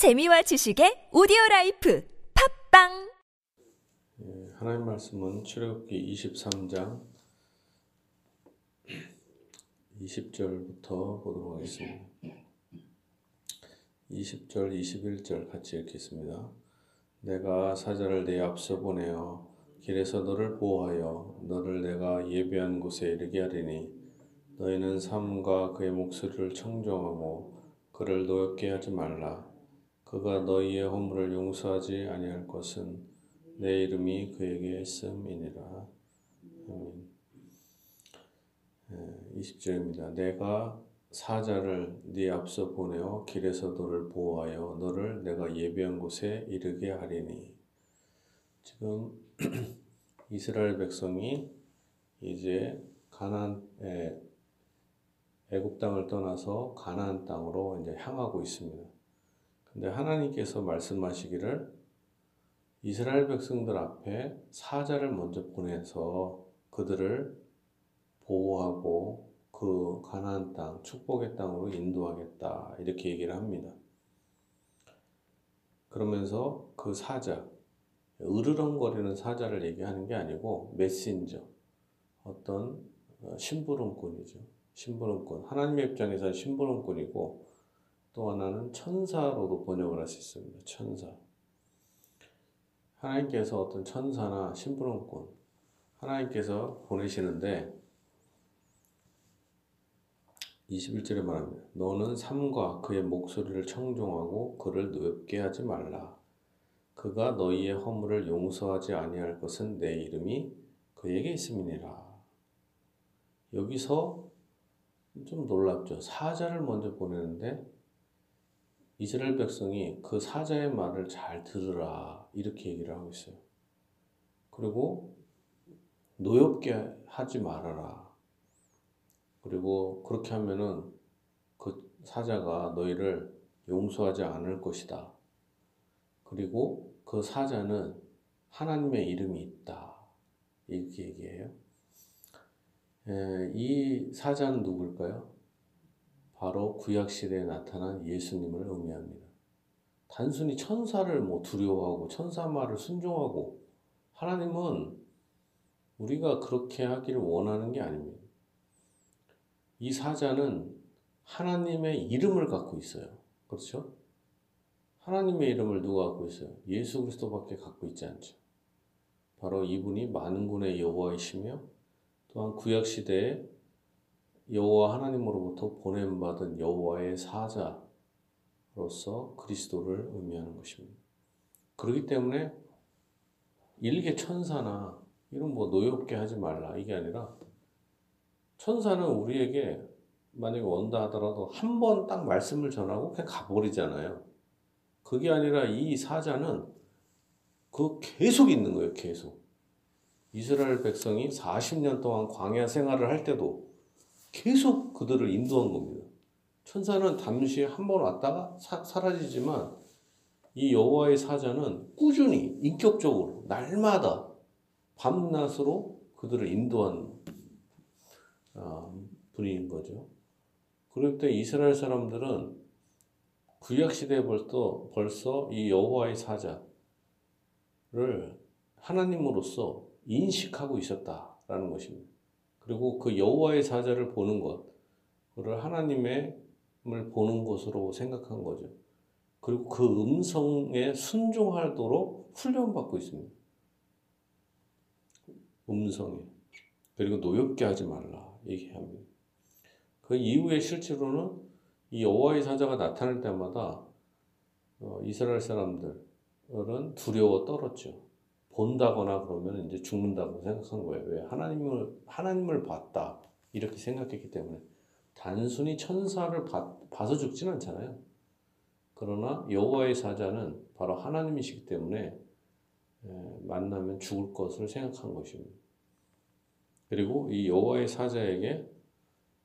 재미와 지식의 오디오 life 팟빵 예, 하나님 말씀은 출애굽기 23장 20절부터 보도록 하겠습니다. 20절, 21절 같이 읽겠습니다. 내가 사자를 내 앞서 보내어 길에서 너를 보호하여 너를 내가 예비한 곳에 이르게 하리니 너희는 삼가 그의 목소리를 청종하고 그를 노엽게 하지 말라. 그가 너희의 허물을 용서하지 아니할 것은 내 이름이 그에게 씀이니라. 아멘. 20절입니다. 내가 사자를 네 앞서 보내어 길에서 너를 보호하여 너를 내가 예비한 곳에 이르게 하리니. 지금 이스라엘 백성이 이제 가나안에 애굽 땅을 떠나서 가나안 땅으로 이제 향하고 있습니다. 근데 하나님께서 말씀하시기를 이스라엘 백성들 앞에 사자를 먼저 보내서 그들을 보호하고 그 가나안 땅, 축복의 땅으로 인도하겠다. 이렇게 얘기를 합니다. 그러면서 그 사자, 으르렁거리는 사자를 얘기하는 게 아니고 메신저, 어떤 심부름꾼이죠. 심부름꾼. 하나님의 입장에서는 심부름꾼이고 또 하나는 천사로도 번역을 할 수 있습니다. 천사. 하나님께서 어떤 천사나 심부름꾼, 하나님께서 보내시는데 21절에 말합니다. 너는 삶과 그의 목소리를 청종하고 그를 노엽게 하지 말라. 그가 너희의 허물을 용서하지 아니할 것은 내 이름이 그에게 있음이니라. 여기서 좀 놀랍죠. 사자를 먼저 보내는데 이스라엘 백성이 그 사자의 말을 잘 들으라 이렇게 얘기를 하고 있어요. 그리고 노엽게 하지 말아라. 그리고 그렇게 하면은 그 사자가 너희를 용서하지 않을 것이다. 그리고 그 사자는 하나님의 이름이 있다. 이렇게 얘기해요. 에, 이 사자는 누굴까요? 바로 구약시대에 나타난 예수님을 의미합니다. 단순히 천사를 뭐 두려워하고 천사 말을 순종하고 하나님은 우리가 그렇게 하기를 원하는 게 아닙니다. 이 사자는 하나님의 이름을 갖고 있어요. 그렇죠? 하나님의 이름을 누가 갖고 있어요? 예수 그리스도밖에 갖고 있지 않죠. 바로 이분이 만군의 여호와이시며 또한 구약 시대에 여호와 하나님으로부터 보냄 받은 여호와의 사자로서 그리스도를 의미하는 것입니다. 그렇기 때문에 일개 천사나 이런 뭐 노엽게 하지 말라 이게 아니라 천사는 우리에게 만약에 원다 하더라도 한 번 딱 말씀을 전하고 그냥 가버리잖아요. 그게 아니라 이 사자는 그 계속 있는 거예요, 계속. 이스라엘 백성이 40년 동안 광야 생활을 할 때도 계속 그들을 인도한 겁니다. 천사는 잠시 한 번 왔다가 사, 사라지지만 이 여호와의 사자는 꾸준히 인격적으로 날마다 밤낮으로 그들을 인도한 아, 분인 거죠. 그럴 때 이스라엘 사람들은 구약 시대에 벌써 벌써 이 여호와의 사자를 하나님으로서 인식하고 있었다라는 것입니다. 그리고 그 여호와의 사자를 보는 것, 그를 하나님을 보는 것으로 생각한 거죠. 그리고 그 음성에 순종하도록 훈련받고 있습니다. 음성에. 그리고 노엽게 하지 말라 얘기합니다. 그 이후에 실제로는 이 여호와의 사자가 나타날 때마다 어, 이스라엘 사람들은 두려워 떨었죠. 본다거나 그러면 이제 죽는다고 생각한 거예요. 왜? 하나님을, 하나님을 봤다. 이렇게 생각했기 때문에. 단순히 천사를 봐, 봐서 죽진 않잖아요. 그러나 여호와의 사자는 바로 하나님이시기 때문에 만나면 죽을 것을 생각한 것입니다. 그리고 이 여호와의 사자에게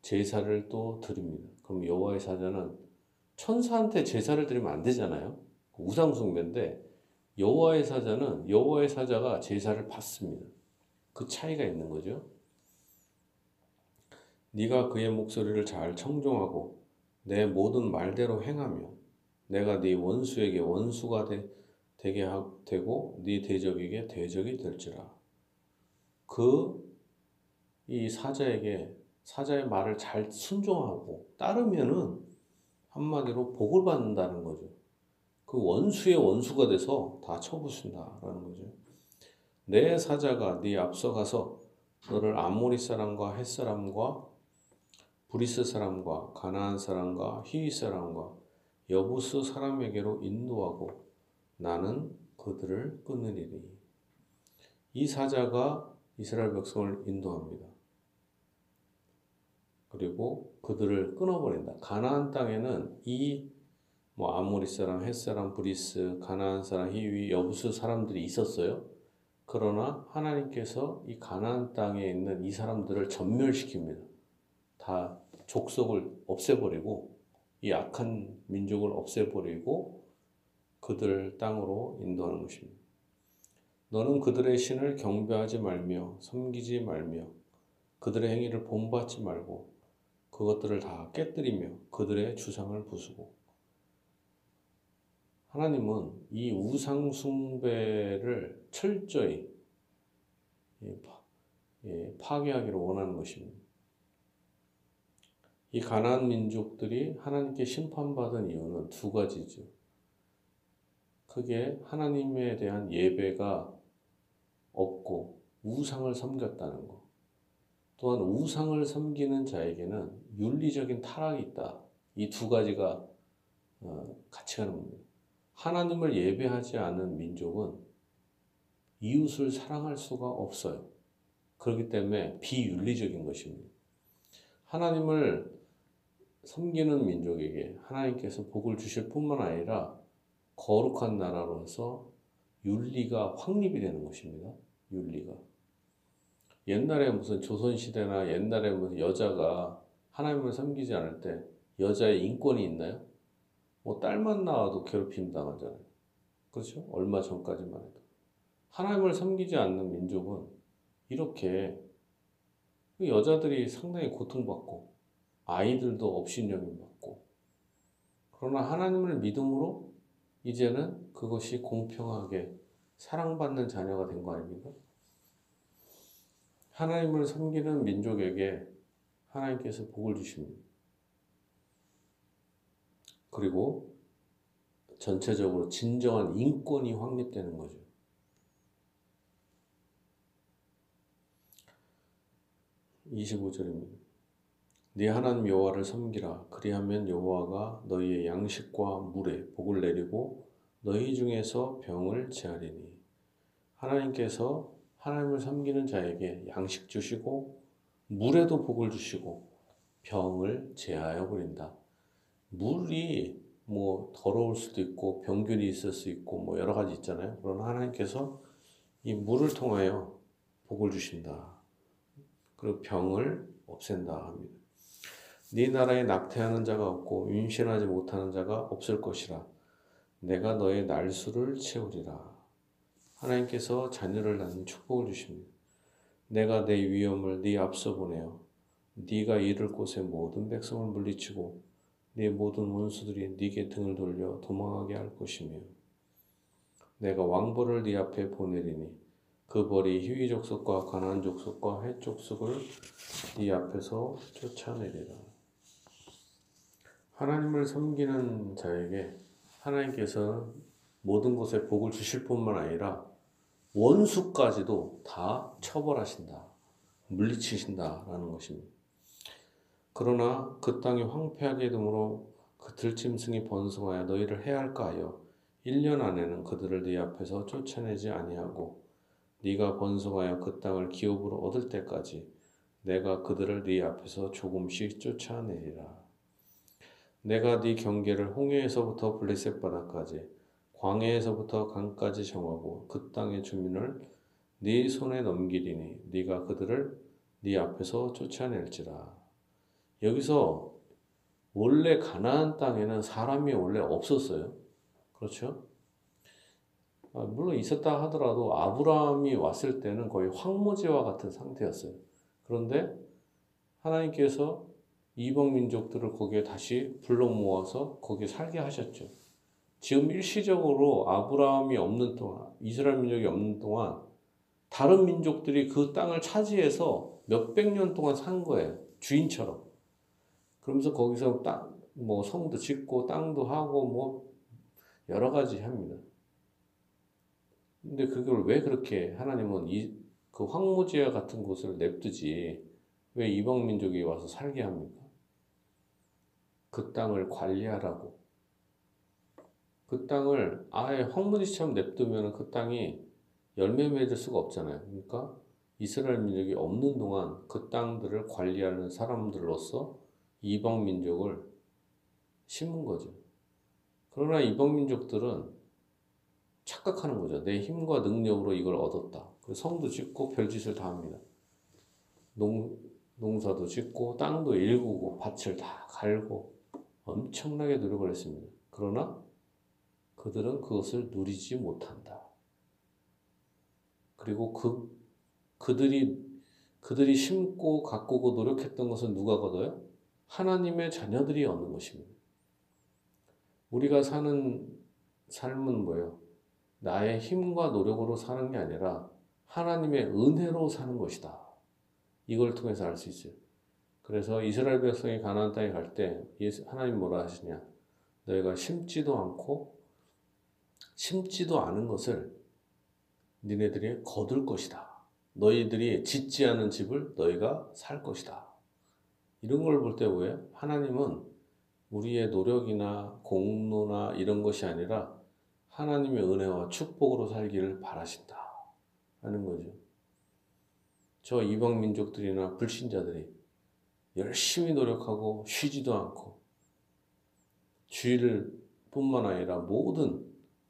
제사를 또 드립니다. 그럼 여호와의 사자는 천사한테 제사를 드리면 안 되잖아요. 우상 숭배인데 여호와의 사자는 여호와의 사자가 제사를 받습니다. 그 차이가 있는 거죠. 네가 그의 목소리를 잘 청종하고 내 모든 말대로 행하며 내가 네 원수에게 원수가 되, 되게 하, 되고 네 대적에게 대적이 될지라. 그 이 사자에게 사자의 말을 잘 순종하고 따르면은 한마디로 복을 받는다는 거죠. 그 원수의 원수가 돼서 다 쳐부순다라는 거죠. 내 사자가 네 앞서가서 너를 아모리 사람과 헷 사람과 브리스 사람과 가나안 사람과 히위 사람과 여부스 사람에게로 인도하고 나는 그들을 끊으리니 이 사자가 이스라엘 백성을 인도합니다. 그리고 그들을 끊어버린다. 가나안 땅에는 이 뭐 아모리 사람, 헷 사람, 브리스, 가나안 사람, 히위, 여부스 사람들이 있었어요. 그러나 하나님께서 이 가나안 땅에 있는 이 사람들을 전멸시킵니다. 다 족속을 없애버리고 이 악한 민족을 없애버리고 그들 땅으로 인도하는 것입니다. 너는 그들의 신을 경배하지 말며 섬기지 말며 그들의 행위를 본받지 말고 그것들을 다 깨뜨리며 그들의 주상을 부수고 하나님은 이 우상 숭배를 철저히 파괴하기를 원하는 것입니다. 이 가나안 민족들이 하나님께 심판받은 이유는 두 가지죠. 크게 하나님에 대한 예배가 없고 우상을 섬겼다는 것. 또한 우상을 섬기는 자에게는 윤리적인 타락이 있다. 이 두 가지가 어, 같이 가는 겁니다. 하나님을 예배하지 않는 민족은 이웃을 사랑할 수가 없어요. 그렇기 때문에 비윤리적인 것입니다. 하나님을 섬기는 민족에게 하나님께서 복을 주실 뿐만 아니라 거룩한 나라로서 윤리가 확립이 되는 것입니다. 윤리가. 옛날에 무슨 조선시대나 옛날에 무슨 여자가 하나님을 섬기지 않을 때 여자의 인권이 있나요? 뭐 딸만 나와도 괴롭힘 당하잖아요. 그렇죠? 얼마 전까지만 해도. 하나님을 섬기지 않는 민족은 이렇게 그 여자들이 상당히 고통받고 아이들도 업신여김 받고 그러나 하나님을 믿음으로 이제는 그것이 공평하게 사랑받는 자녀가 된 거 아닙니까? 하나님을 섬기는 민족에게 하나님께서 복을 주십니다. 그리고 전체적으로 진정한 인권이 확립되는 거죠. 25절입니다. 네 하나님 여호와를 섬기라 그리하면 여호와가 너희의 양식과 물에 복을 내리고 너희 중에서 병을 제하리니 하나님께서 하나님을 섬기는 자에게 양식 주시고 물에도 복을 주시고 병을 제하여 버린다. 물이 뭐 더러울 수도 있고 병균이 있을 수 있고 뭐 여러 가지 있잖아요. 그러나 하나님께서 이 물을 통하여 복을 주신다. 그리고 병을 없앤다 합니다. 네 나라에 낙태하는 자가 없고 임신하지 못하는 자가 없을 것이라. 내가 너의 날수를 채우리라. 하나님께서 자녀를 낳는 축복을 주십니다. 내가 내 위엄을 네 앞서 보내어 네가 이를 곳의 모든 백성을 물리치고 네 모든 원수들이 네게 등을 돌려 도망하게 할 것이며 내가 왕벌을 네 앞에 보내리니 그 벌이 희위 족속과 가나안 족속과 해 족속을 네 앞에서 쫓아내리라. 하나님을 섬기는 자에게 하나님께서 모든 것에 복을 주실 뿐만 아니라 원수까지도 다 처벌하신다. 물리치신다라는 것입니다. 그러나 그 땅이 황폐하게 되므로 그 들짐승이 번성하여 너희를 해할까 하여 1년 안에는 그들을 네 앞에서 쫓아내지 아니하고 네가 번성하여 그 땅을 기업으로 얻을 때까지 내가 그들을 네 앞에서 조금씩 쫓아내리라. 내가 네 경계를 홍해에서부터 블레셋 바다까지 광해에서부터 강까지 정하고 그 땅의 주민을 네 손에 넘기리니 네가 그들을 네 앞에서 쫓아낼지라. 여기서 원래 가나안 땅에는 사람이 원래 없었어요. 그렇죠? 아, 물론 있었다 하더라도 아브라함이 왔을 때는 거의 황무지와 같은 상태였어요. 그런데 하나님께서 이방 민족들을 거기에 다시 불러 모아서 거기에 살게 하셨죠. 지금 일시적으로 아브라함이 없는 동안, 이스라엘 민족이 없는 동안 다른 민족들이 그 땅을 차지해서 몇백 년 동안 산 거예요. 주인처럼. 그러면서 거기서 땅, 뭐 성도 짓고 땅도 하고 뭐 여러 가지 합니다. 근데 그걸 왜 그렇게 하나님은 이, 그 황무지와 같은 곳을 냅두지 왜 이방 민족이 와서 살게 합니까? 그 땅을 관리하라고. 그 땅을 아예 황무지처럼 냅두면 그 땅이 열매 맺을 수가 없잖아요. 그러니까 이스라엘 민족이 없는 동안 그 땅들을 관리하는 사람들로서 이방 민족을 심은 거죠. 그러나 이방 민족들은 착각하는 거죠. 내 힘과 능력으로 이걸 얻었다. 성도 짓고 별짓을 다 합니다. 농, 농사도 짓고 땅도 일구고 밭을 다 갈고 엄청나게 노력을 했습니다. 그러나 그들은 그것을 누리지 못한다. 그리고 그 그들이 그들이 심고 가꾸고 노력했던 것은 누가 거둬요? 하나님의 자녀들이 얻는 것입니다. 우리가 사는 삶은 뭐예요? 나의 힘과 노력으로 사는 게 아니라 하나님의 은혜로 사는 것이다. 이걸 통해서 알 수 있어요. 그래서 이스라엘 백성이 가나안 땅에 갈 때 하나님 뭐라 하시냐? 너희가 심지도 않고 심지도 않은 것을 니네들이 거둘 것이다. 너희들이 짓지 않은 집을 너희가 살 것이다. 이런 걸 볼 때 왜? 하나님은 우리의 노력이나 공로나 이런 것이 아니라 하나님의 은혜와 축복으로 살기를 바라신다. 하는 거죠. 저 이방 민족들이나 불신자들이 열심히 노력하고 쉬지도 않고 주일을 뿐만 아니라 모든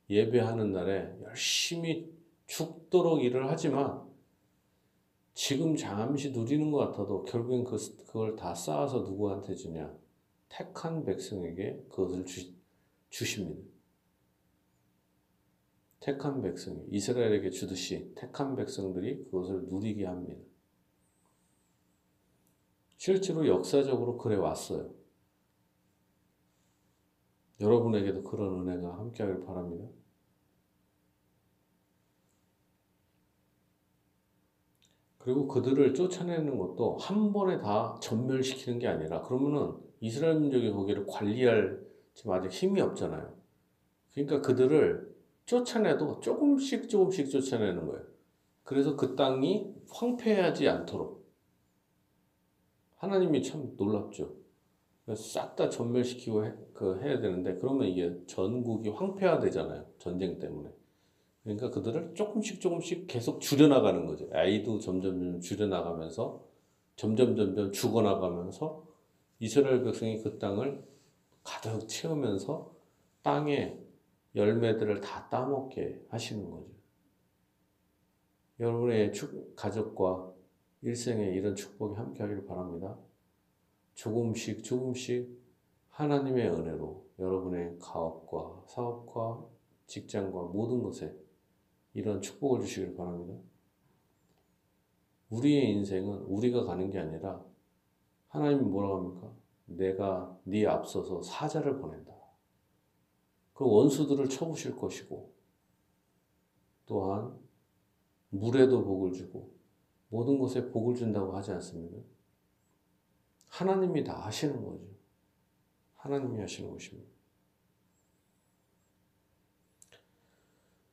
예배하는 날에 열심히 죽도록 일을 하지만 지금 잠시 누리는 것 같아도 결국엔 그, 그걸 다 쌓아서 누구한테 주냐? 택한 백성에게 그것을 주, 주십니다. 택한 백성, 이스라엘에게 주듯이 택한 백성들이 그것을 누리게 합니다. 실제로 역사적으로 그래 왔어요. 여러분에게도 그런 은혜가 함께하길 바랍니다. 그리고 그들을 쫓아내는 것도 한 번에 다 전멸시키는 게 아니라 그러면은 이스라엘 민족이 거기를 관리할 지금 아직 힘이 없잖아요. 그러니까 그들을 쫓아내도 조금씩 조금씩 쫓아내는 거예요. 그래서 그 땅이 황폐하지 않도록 하나님이 참 놀랍죠. 싹 다 전멸시키고 해, 그 해야 되는데 그러면 이게 전국이 황폐화되잖아요. 전쟁 때문에. 그러니까 그들을 조금씩 조금씩 계속 줄여나가는 거죠. 아이도 점점 줄여나가면서 점점 점점 죽어나가면서 이스라엘 백성이 그 땅을 가득 채우면서 땅에 열매들을 다 따먹게 하시는 거죠. 여러분의 축, 가족과 일생에 이런 축복이 함께 하기를 바랍니다. 조금씩 조금씩 하나님의 은혜로 여러분의 가업과 사업과 직장과 모든 것에 이런 축복을 주시길 바랍니다. 우리의 인생은 우리가 가는 게 아니라 하나님이 뭐라고 합니까? 내가 네 앞서서 사자를 보낸다. 그 원수들을 쳐부실 것이고 또한 물에도 복을 주고 모든 것에 복을 준다고 하지 않습니까? 하나님이 다 하시는 거죠. 하나님이 하시는 것입니다.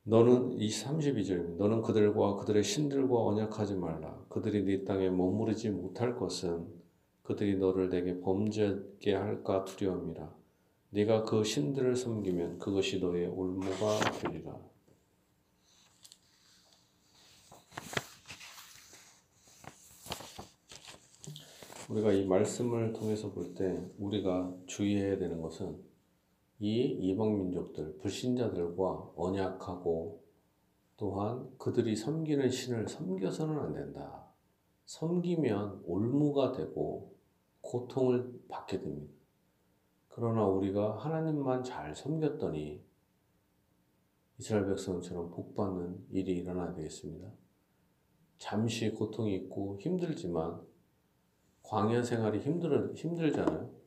너는 이 32절 너는 그들과 그들의 신들과 언약하지 말라. 그들이 네 땅에 머무르지 못할 것은 그들이 너를 내게 범죄게 할까 두려움이라. 네가 그 신들을 섬기면 그것이 너의 올무가 되리라. 우리가 이 말씀을 통해서 볼 때 우리가 주의해야 되는 것은 이 이방 민족들, 불신자들과 언약하고 또한 그들이 섬기는 신을 섬겨서는 안 된다. 섬기면 올무가 되고 고통을 받게 됩니다. 그러나 우리가 하나님만 잘 섬겼더니 이스라엘 백성처럼 복받는 일이 일어나야 되겠습니다. 잠시 고통이 있고 힘들지만 광야 생활이 힘들, 힘들잖아요.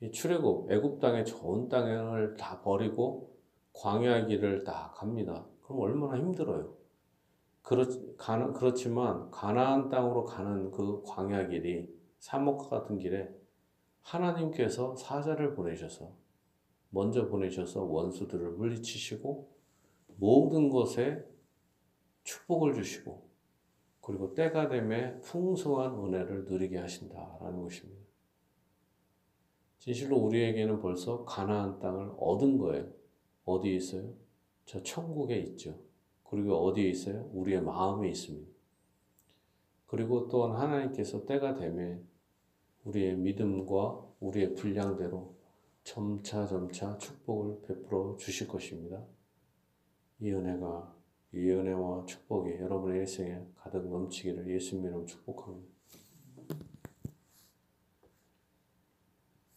이 출애굽 애굽 땅의 좋은 땅을 다 버리고 광야 길을 딱 갑니다. 그럼 얼마나 힘들어요. 그렇, 가나, 그렇지만 가나안 땅으로 가는 그 광야 길이 사목과 같은 길에 하나님께서 사자를 보내셔서 먼저 보내셔서 원수들을 물리치시고 모든 것에 축복을 주시고 그리고 때가 되매 풍성한 은혜를 누리게 하신다라는 것입니다. 진실로 우리에게는 벌써 가나안 땅을 얻은 거예요. 어디에 있어요? 저 천국에 있죠. 그리고 어디에 있어요? 우리의 마음에 있습니다. 그리고 또한 하나님께서 때가 되매 우리의 믿음과 우리의 분량대로 점차 점차 축복을 베풀어 주실 것입니다. 이 은혜가 이 은혜와 축복이 여러분의 일생에 가득 넘치기를 예수님 이름 축복합니다.